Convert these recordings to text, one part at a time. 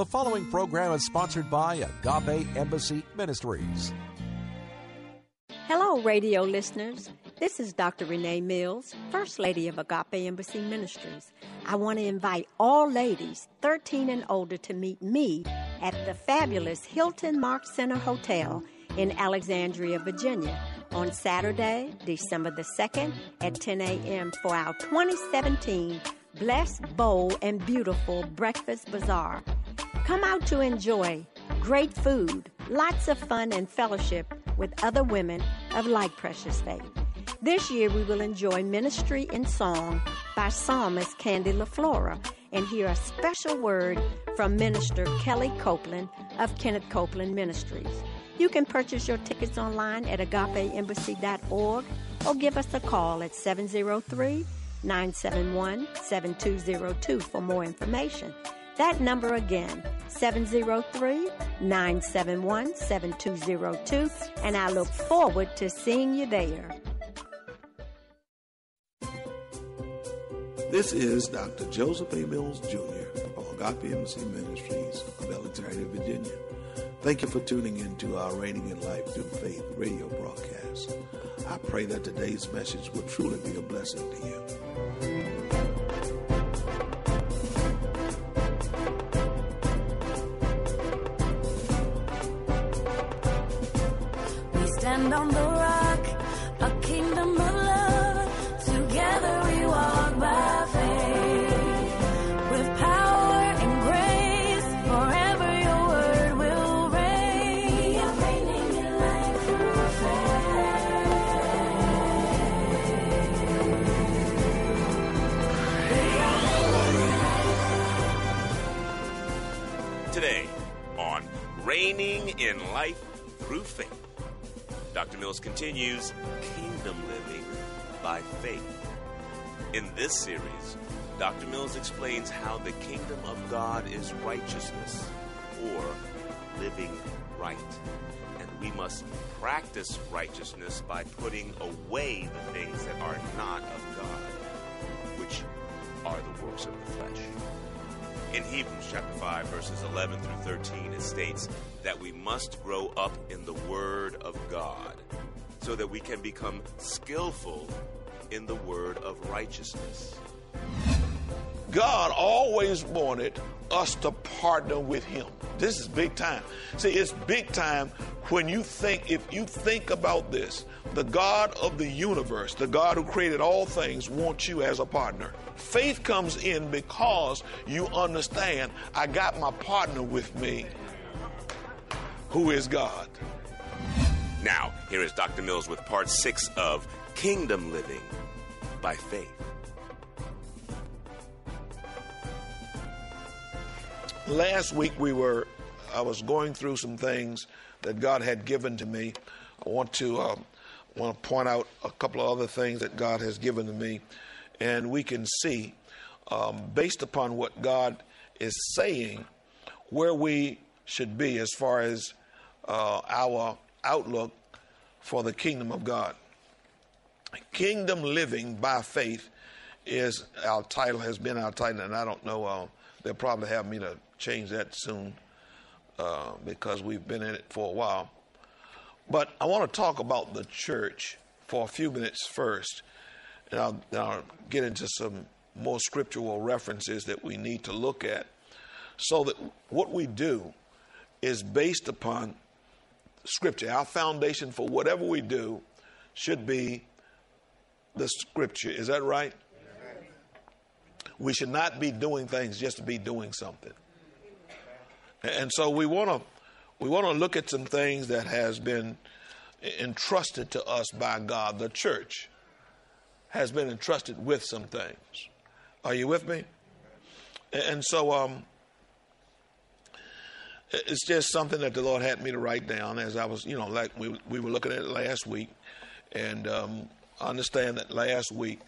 The following program is sponsored by Agape Embassy Ministries. Hello, radio listeners. This is Dr. Renee Mills, First Lady of Agape Embassy Ministries. I want to invite all ladies 13 and older to meet me at the fabulous Hilton Mark Center Hotel in Alexandria, Virginia on Saturday, December the 2nd at 10 a.m. for our 2017 Blessed, Bold, and Beautiful Breakfast Bazaar. Come out to enjoy great food, lots of fun, and fellowship with other women of like precious faith. This year we will enjoy ministry in song by psalmist Candy LaFlora and hear a special word from Minister Kellie Copeland of Kenneth Copeland Ministries. You can purchase your tickets online at agapeembassy.org or give us a call at 703 971 7202 for more information. That number again, 703 971 7202, and I look forward to seeing you there. This is Dr. Joseph A. Mills Jr. of Agape Embassy Ministries of Alexandria, Virginia. Thank you for tuning in to our Reigning in Life Through Faith radio broadcast. I pray that today's message will truly be a blessing to you. Today on Reigning in Life Through Faith, Dr. Mills continues Kingdom Living by Faith. In this series, Dr. Mills explains how the kingdom of God is righteousness or living right. And we must practice righteousness by putting away the things that are not of God, which are the works of the flesh. In Hebrews chapter 5, verses 11 through 13, it states that we must grow up in the Word of God so that we can become skillful in the word of righteousness. God always wanted us to partner with Him. This is big time. See, it's big time when you think, if you think about this, the God of the universe, the God who created all things, wants you as a partner. Faith comes in because you understand I got my partner with me, who is God. Now, here is Dr. Mills with part six of Kingdom Living by Faith. Last week we were, I was going through some things that God had given to me. I want to um, want to point out a couple of other things that God has given to me, and we can see, um, based upon what God is saying, where we should be as far as uh, our outlook for the kingdom of God. Kingdom living by faith is our title, has been our title, and I don't know, uh, they'll probably have me to change that soon uh, because we've been in it for a while. But I want to talk about the church for a few minutes first, and I'll, I'll get into some more scriptural references that we need to look at so that what we do is based upon scripture. Our foundation for whatever we do should be the scripture. Is that right? We should not be doing things just to be doing something. And so we want to we want to look at some things that has been entrusted to us by God. The church has been entrusted with some things. Are you with me? And so um, It's just something that the Lord had me to write down as I was, you know, like we, we were looking at it last week. And um, I understand that last week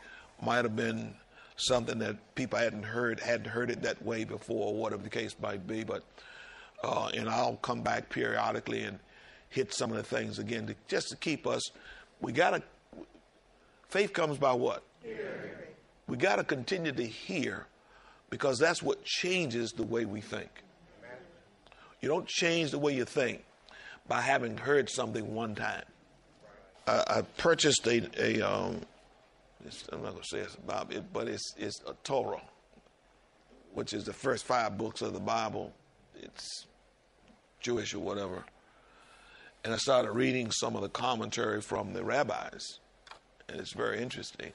might have been something that people hadn't heard, hadn't heard it that way before, or whatever the case might be. But, uh, and I'll come back periodically and hit some of the things again to, just to keep us. We got to, faith comes by what? Hearing. We got to continue to hear because that's what changes the way we think. You don't change the way you think by having heard something one time. I, I purchased a, a um, I'm not going to say it's about it, but it's, it's a Torah, which is the first five books of the Bible. It's Jewish or whatever. And I started reading some of the commentary from the rabbis, and it's very interesting.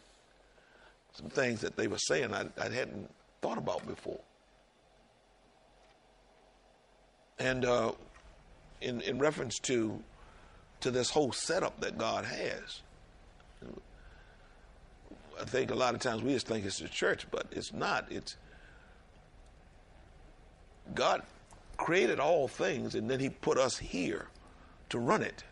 Some things that they were saying I, I hadn't thought about before. And uh, in, in reference to, to this whole setup that God has, I think a lot of times we just think it's the church, but it's not. It's God created all things and then He put us here to run it.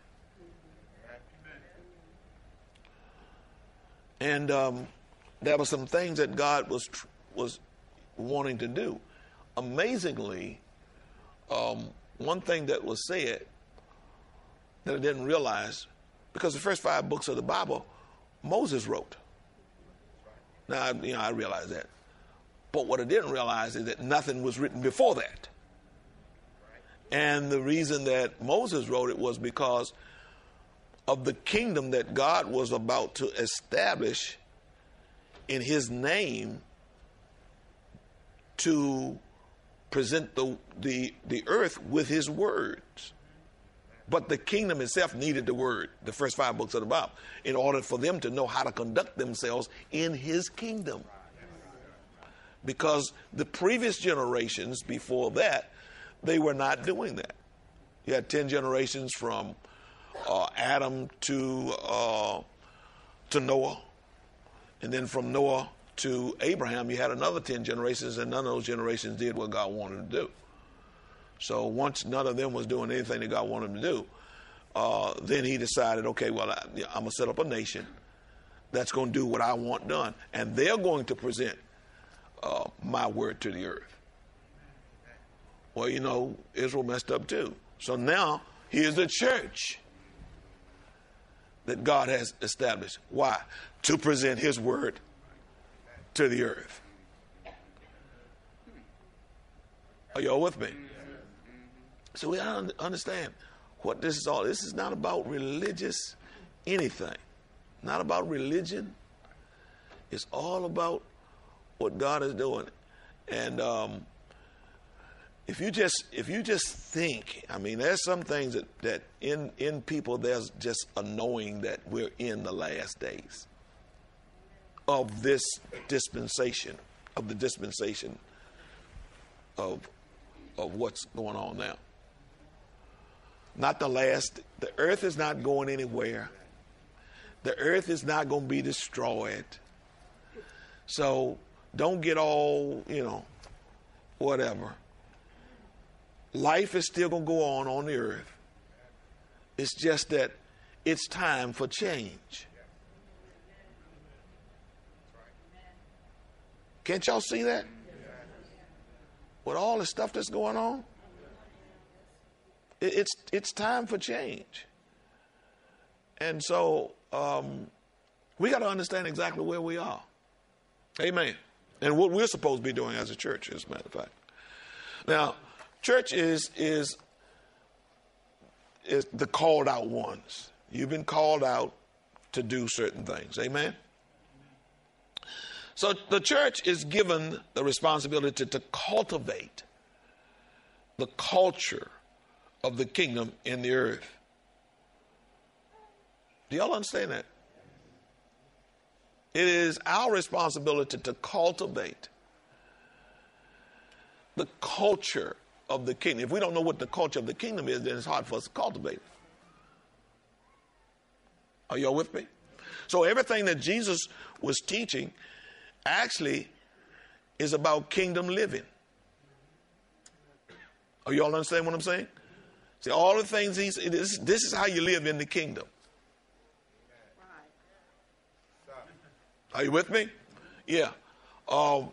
And um, there were some things that God was was wanting to do. Amazingly, um, one thing that was said that I didn't realize, because the first five books of the Bible, Moses wrote. Now, you know, I realize that. But what I didn't realize is that nothing was written before that. And the reason that Moses wrote it was because of the kingdom that God was about to establish in his name to present the, the, the earth with his words. But the kingdom itself needed the word, the first five books of the Bible, in order for them to know how to conduct themselves in his kingdom. Because the previous generations before that, they were not doing that. You had 10 generations from uh, Adam to, uh, to Noah, and then from Noah to Abraham, you had another 10 generations, and none of those generations did what God wanted to do. So once none of them was doing anything that God wanted them to do, uh, then he decided, okay, well, I, am going to set up a nation that's going to do what I want done. And they're going to present uh, my word to the earth. Well, you know, Israel messed up too. So now here's the church that God has established. Why? To present his word to the earth. Are y'all with me? So we understand what this is all. This is not about religious anything. Not about religion. It's all about what God is doing. And um, if you just if you just think, I mean, there's some things that, that in in people there's just a knowing that we're in the last days of this dispensation, of the dispensation of, of what's going on now. Not the last, the earth is not going anywhere. The earth is not going to be destroyed. So don't get all, you know, whatever. Life is still going to go on on the earth. It's just that it's time for change. Can't y'all see that? With all the stuff that's going on? It's, it's time for change. And so um, we got to understand exactly where we are. Amen. And what we're supposed to be doing as a church, as a matter of fact. Now, church is is is the called out ones. You've been called out to do certain things. Amen. So the church is given the responsibility to, to cultivate the culture of the kingdom in the earth. Do y'all understand that? It is our responsibility to cultivate the culture of the kingdom. If we don't know what the culture of the kingdom is, then it's hard for us to cultivate it. Are y'all with me? So everything that Jesus was teaching actually is about kingdom living. Are you all understand what I'm saying? See, all the things he's, this, this is how you live in the kingdom. Are you with me? Yeah. Um,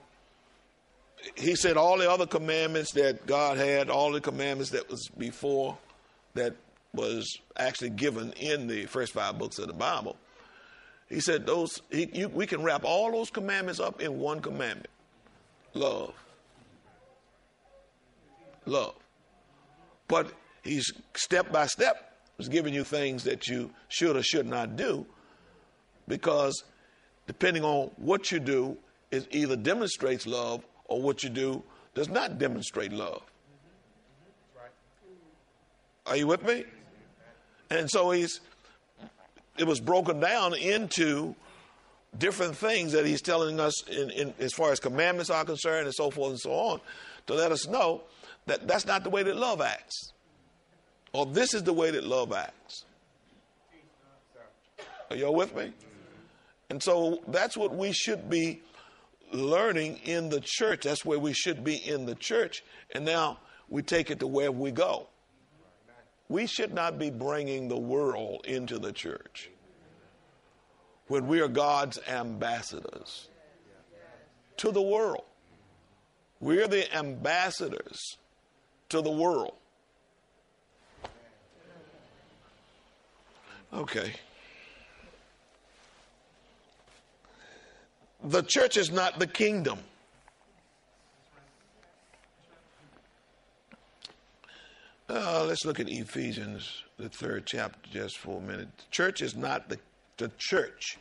he said all the other commandments that God had, all the commandments that was before, that was actually given in the first five books of the Bible. He said those he, you, we can wrap all those commandments up in one commandment: love. Love. But he's step by step is giving you things that you should or should not do, because depending on what you do, it either demonstrates love or what you do does not demonstrate love. Are you with me? And so he's it was broken down into different things that he's telling us in, in, as far as commandments are concerned and so forth and so on to let us know that that's not the way that love acts or this is the way that love acts. Are y'all with me? And so that's what we should be learning in the church. That's where we should be in the church. And now we take it to where we go. We should not be bringing the world into the church when we are God's ambassadors to the world. We're the ambassadors to the world. Okay. The church is not the kingdom. Uh, let's look at Ephesians, the third chapter, just for a minute. The church is not the the church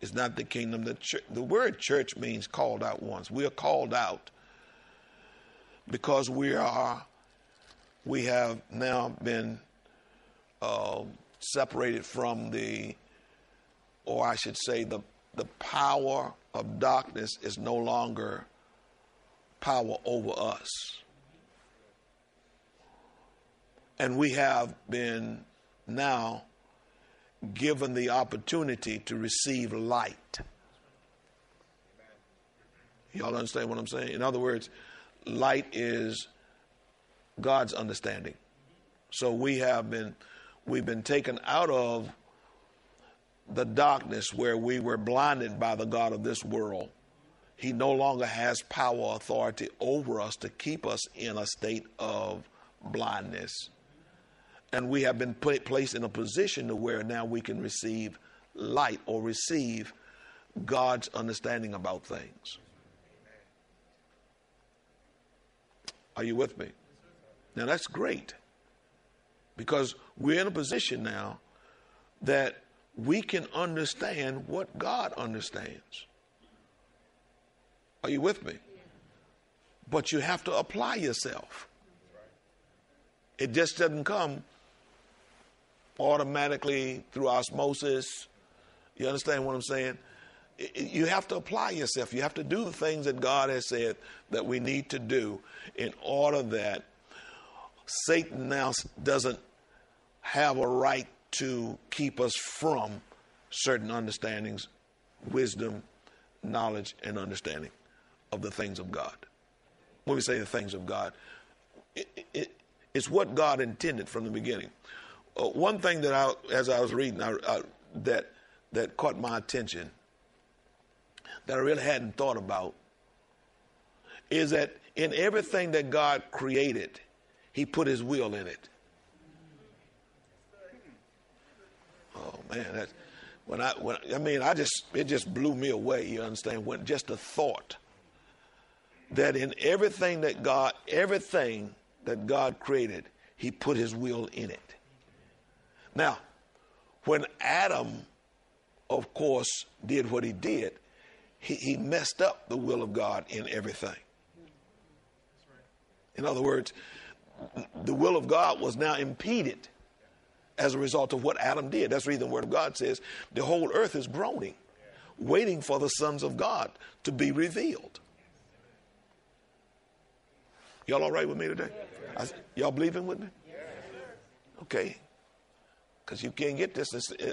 is not the kingdom. The, the word church means called out ones. We are called out because we are we have now been uh, separated from the, or I should say, the the power of darkness is no longer power over us. And we have been now given the opportunity to receive light. Y'all understand what I'm saying? In other words, light is God's understanding. So we have been we've been taken out of the darkness where we were blinded by the God of this world. He no longer has power authority over us to keep us in a state of blindness and we have been put, placed in a position to where now we can receive light or receive God's understanding about things. Are you with me? Now that's great because we're in a position now that we can understand what God understands. Are you with me? But you have to apply yourself. It just doesn't come automatically through osmosis. You understand what I'm saying? You have to apply yourself. You have to do the things that God has said that we need to do in order that Satan now doesn't have a right to keep us from certain understandings, wisdom, knowledge, and understanding of the things of God. When we say the things of God, it, it, it's what God intended from the beginning uh, one thing that I, as I was reading, I, I, that that caught my attention, that I really hadn't thought about, is that in everything that God created, He put His will in it. Oh man, that's when I when I mean I just it just blew me away. You understand? When just the thought that in everything that God everything that God created, He put His will in it. Now, when Adam, of course, did what he did, he, he messed up the will of God in everything. In other words, the will of God was now impeded as a result of what Adam did. That's the reason the Word of God says the whole earth is groaning, waiting for the sons of God to be revealed. Y'all all right with me today? I, y'all believing with me? Okay. Because you can't get this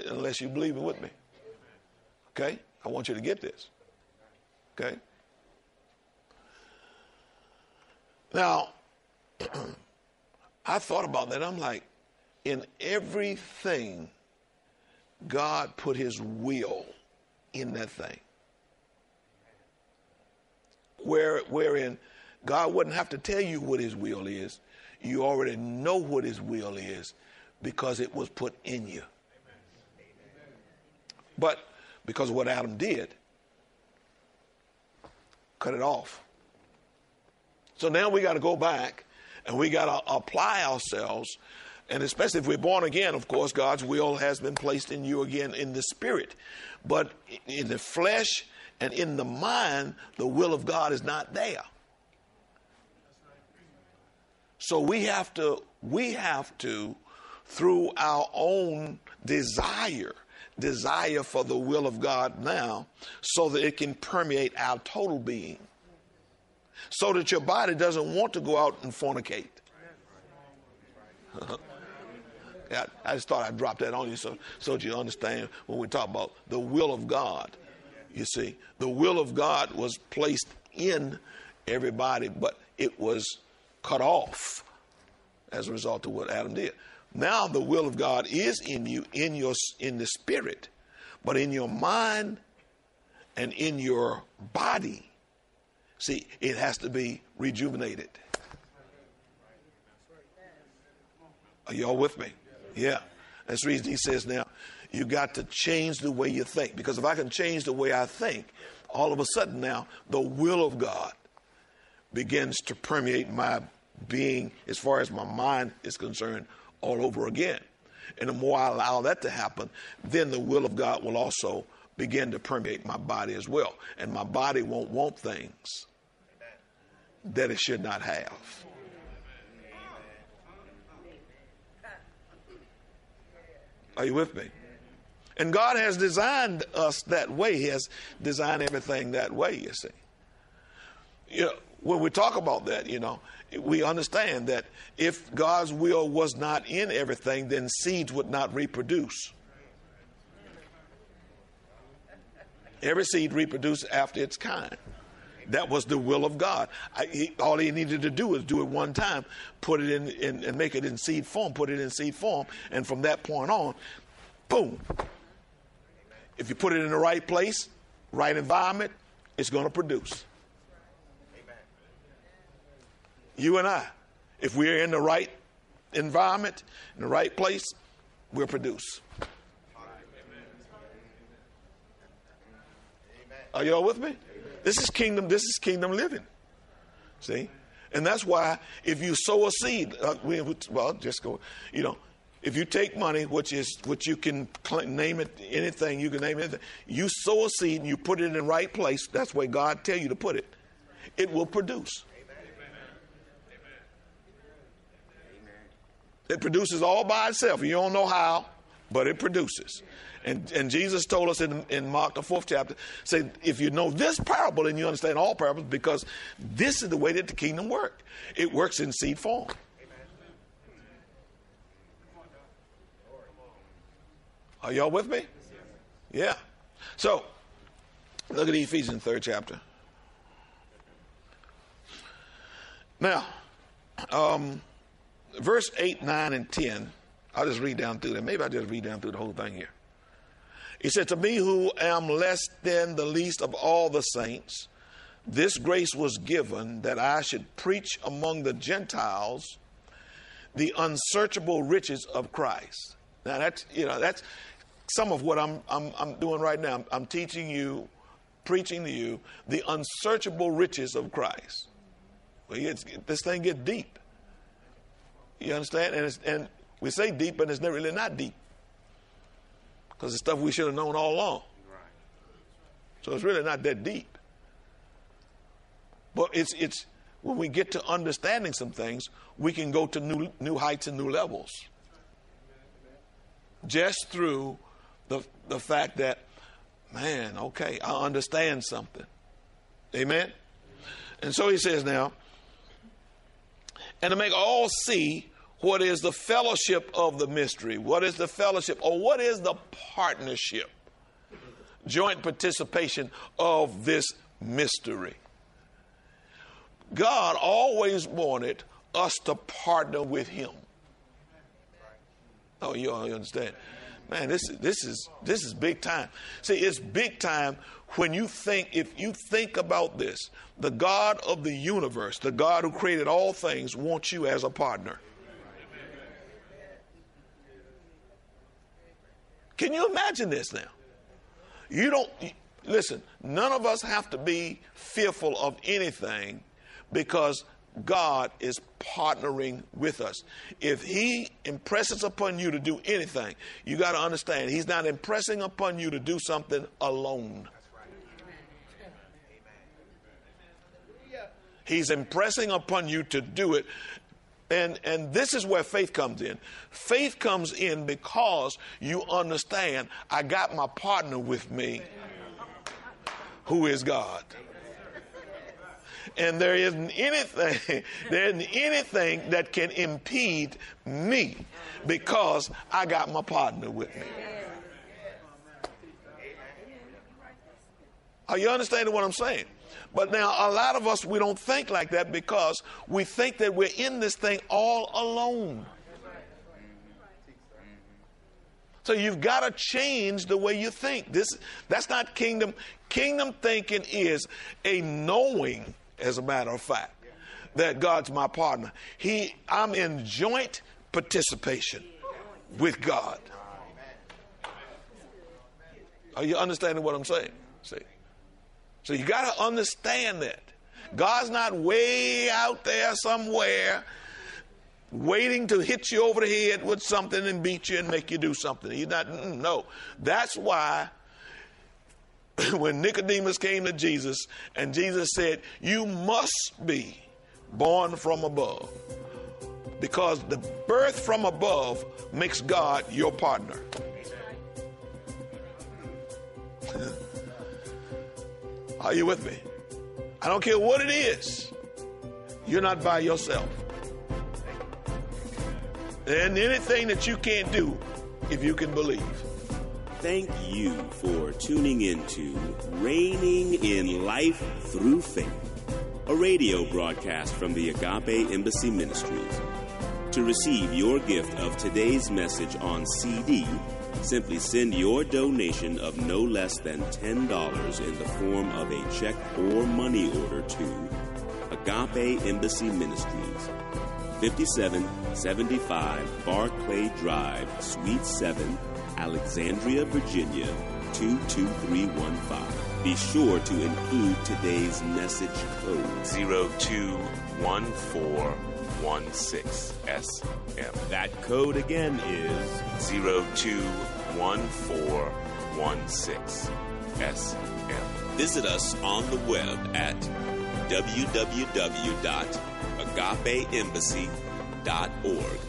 unless you believe it with me. Okay? I want you to get this. Okay? Now, I thought about that. I'm like, in everything, God put his will in that thing. Where, wherein God wouldn't have to tell you what his will is. You already know what his will is because it was put in you. But because of what Adam did, cut it off. So now we got to go back and we got to apply ourselves. And especially if we're born again, of course, God's will has been placed in you again in the spirit. But in the flesh and in the mind, the will of God is not there. So we have to, we have to, through our own desire, desire for the will of God now, so that it can permeate our total being. So that your body doesn't want to go out and fornicate. yeah, I just thought I'd drop that on you so, so that you understand when we talk about the will of God. You see, the will of God was placed in everybody, but it was cut off as a result of what Adam did. Now the will of God is in you, in your in the spirit, but in your mind and in your body. See, it has to be rejuvenated. Are y'all with me? Yeah. That's the reason he says now, you got to change the way you think. Because if I can change the way I think, all of a sudden now, the will of God begins to permeate my being as far as my mind is concerned all over again. And the more I allow that to happen, then the will of God will also begin to permeate my body as well. And my body won't want things that it should not have. Are you with me? And God has designed us that way. He has designed everything that way, you see. You know, when we talk about that, you know, we understand that if God's will was not in everything, then seeds would not reproduce. Every seed reproduces after its kind. That was the will of God. I, he, all he needed to do was do it one time, put it in, in, and make it in seed form, put it in seed form, and from that point on, boom. If you put it in the right place, right environment, it's going to produce. You and I, if we're in the right environment, in the right place, we'll produce. Are y'all with me? This is kingdom. This is kingdom living. See, and that's why if you sow a seed, uh, we, well, just go. You know, if you take money, which is which you can name it anything, you can name it. You sow a seed and you put it in the right place. That's where God tell you to put it. It will produce. It produces all by itself. You don't know how, but it produces. And, and Jesus told us in, in Mark, the fourth chapter, say, if you know this parable, then you understand all parables because this is the way that the kingdom works. It works in seed form. Are y'all with me? Yeah. So, look at Ephesians third chapter. Now, um, verse 8, 9, and 10, I'll just read down through that. Maybe I'll just read down through the whole thing here. He said, To me, who am less than the least of all the saints, this grace was given that I should preach among the Gentiles the unsearchable riches of Christ. Now, that's, you know, that's some of what I'm, I'm, I'm doing right now. I'm, I'm teaching you, preaching to you, the unsearchable riches of Christ. Well, this thing gets deep. You understand? And, and we say deep, but it's really not deep. Because it's stuff we should have known all along. So it's really not that deep. But it's, it's when we get to understanding some things, we can go to new, new heights and new levels. Just through the, the fact that, man, okay, I understand something. Amen? And so he says now, and to make all see what is the fellowship of the mystery? What is the fellowship? Or what is the partnership? Joint participation of this mystery. God always wanted us to partner with Him. Oh, you understand? Man, this is this is this is big time. See, it's big time when you think if you think about this, the God of the universe, the God who created all things, wants you as a partner. Can you imagine this now? You don't listen, none of us have to be fearful of anything because God is partnering with us. If He impresses upon you to do anything, you got to understand He's not impressing upon you to do something alone. He's impressing upon you to do it. And, and this is where faith comes in. Faith comes in because you understand I got my partner with me, who is God and there isn't anything there isn't anything that can impede me because I got my partner with me. Are you understanding what I'm saying? But now a lot of us we don't think like that because we think that we're in this thing all alone. So you've got to change the way you think. This that's not kingdom. Kingdom thinking is a knowing as a matter of fact, that God's my partner. He, I'm in joint participation with God. Are you understanding what I'm saying? See? So you got to understand that. God's not way out there somewhere waiting to hit you over the head with something and beat you and make you do something. He's not, no. That's why when Nicodemus came to Jesus and Jesus said, You must be born from above. Because the birth from above makes God your partner. Are you with me? I don't care what it is, you're not by yourself. And anything that you can't do if you can believe. Thank you for tuning into Reigning in Life Through Faith, a radio broadcast from the Agape Embassy Ministries. To receive your gift of today's message on CD, simply send your donation of no less than $10 in the form of a check or money order to Agape Embassy Ministries, 5775 Barclay Drive, Suite 7. Alexandria, Virginia 22315. Be sure to include today's message code 021416SM. That code again is 021416SM. Visit us on the web at www.agapeembassy.org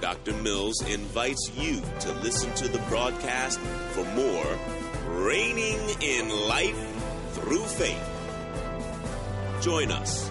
Dr. Mills invites you to listen to the broadcast for more Reigning in Life Through Faith. Join us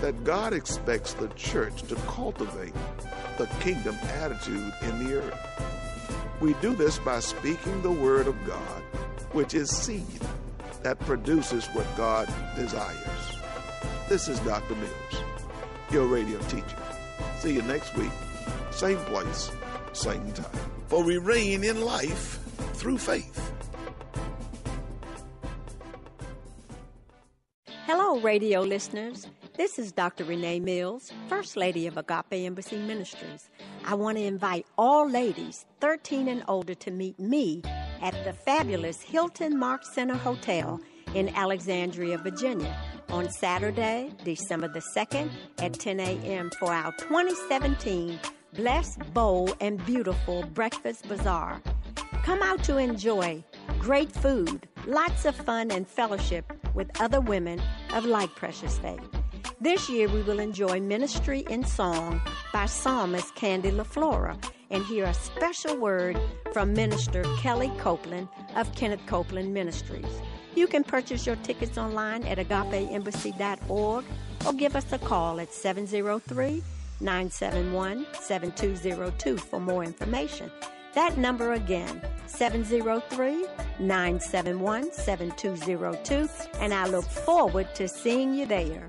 that God expects the church to cultivate the kingdom attitude in the earth. We do this by speaking the word of God, which is seed that produces what God desires. This is Dr. Mills, your radio teacher. See you next week same place, same time. For we reign in life through faith. Hello, radio listeners. This is Dr. Renee Mills, First Lady of Agape Embassy Ministries. I want to invite all ladies 13 and older to meet me at the fabulous Hilton Mark Center Hotel in Alexandria, Virginia on Saturday, December the 2nd at 10 a.m. for our 2017 Blessed, Bold, and Beautiful Breakfast Bazaar. Come out to enjoy great food, lots of fun, and fellowship with other women of like precious faith. This year we will enjoy Ministry in Song by psalmist Candy LaFlora and hear a special word from Minister Kellie Copeland of Kenneth Copeland Ministries. You can purchase your tickets online at agapeembassy.org or give us a call at 703 971 7202 for more information. That number again, 703 971 7202, and I look forward to seeing you there.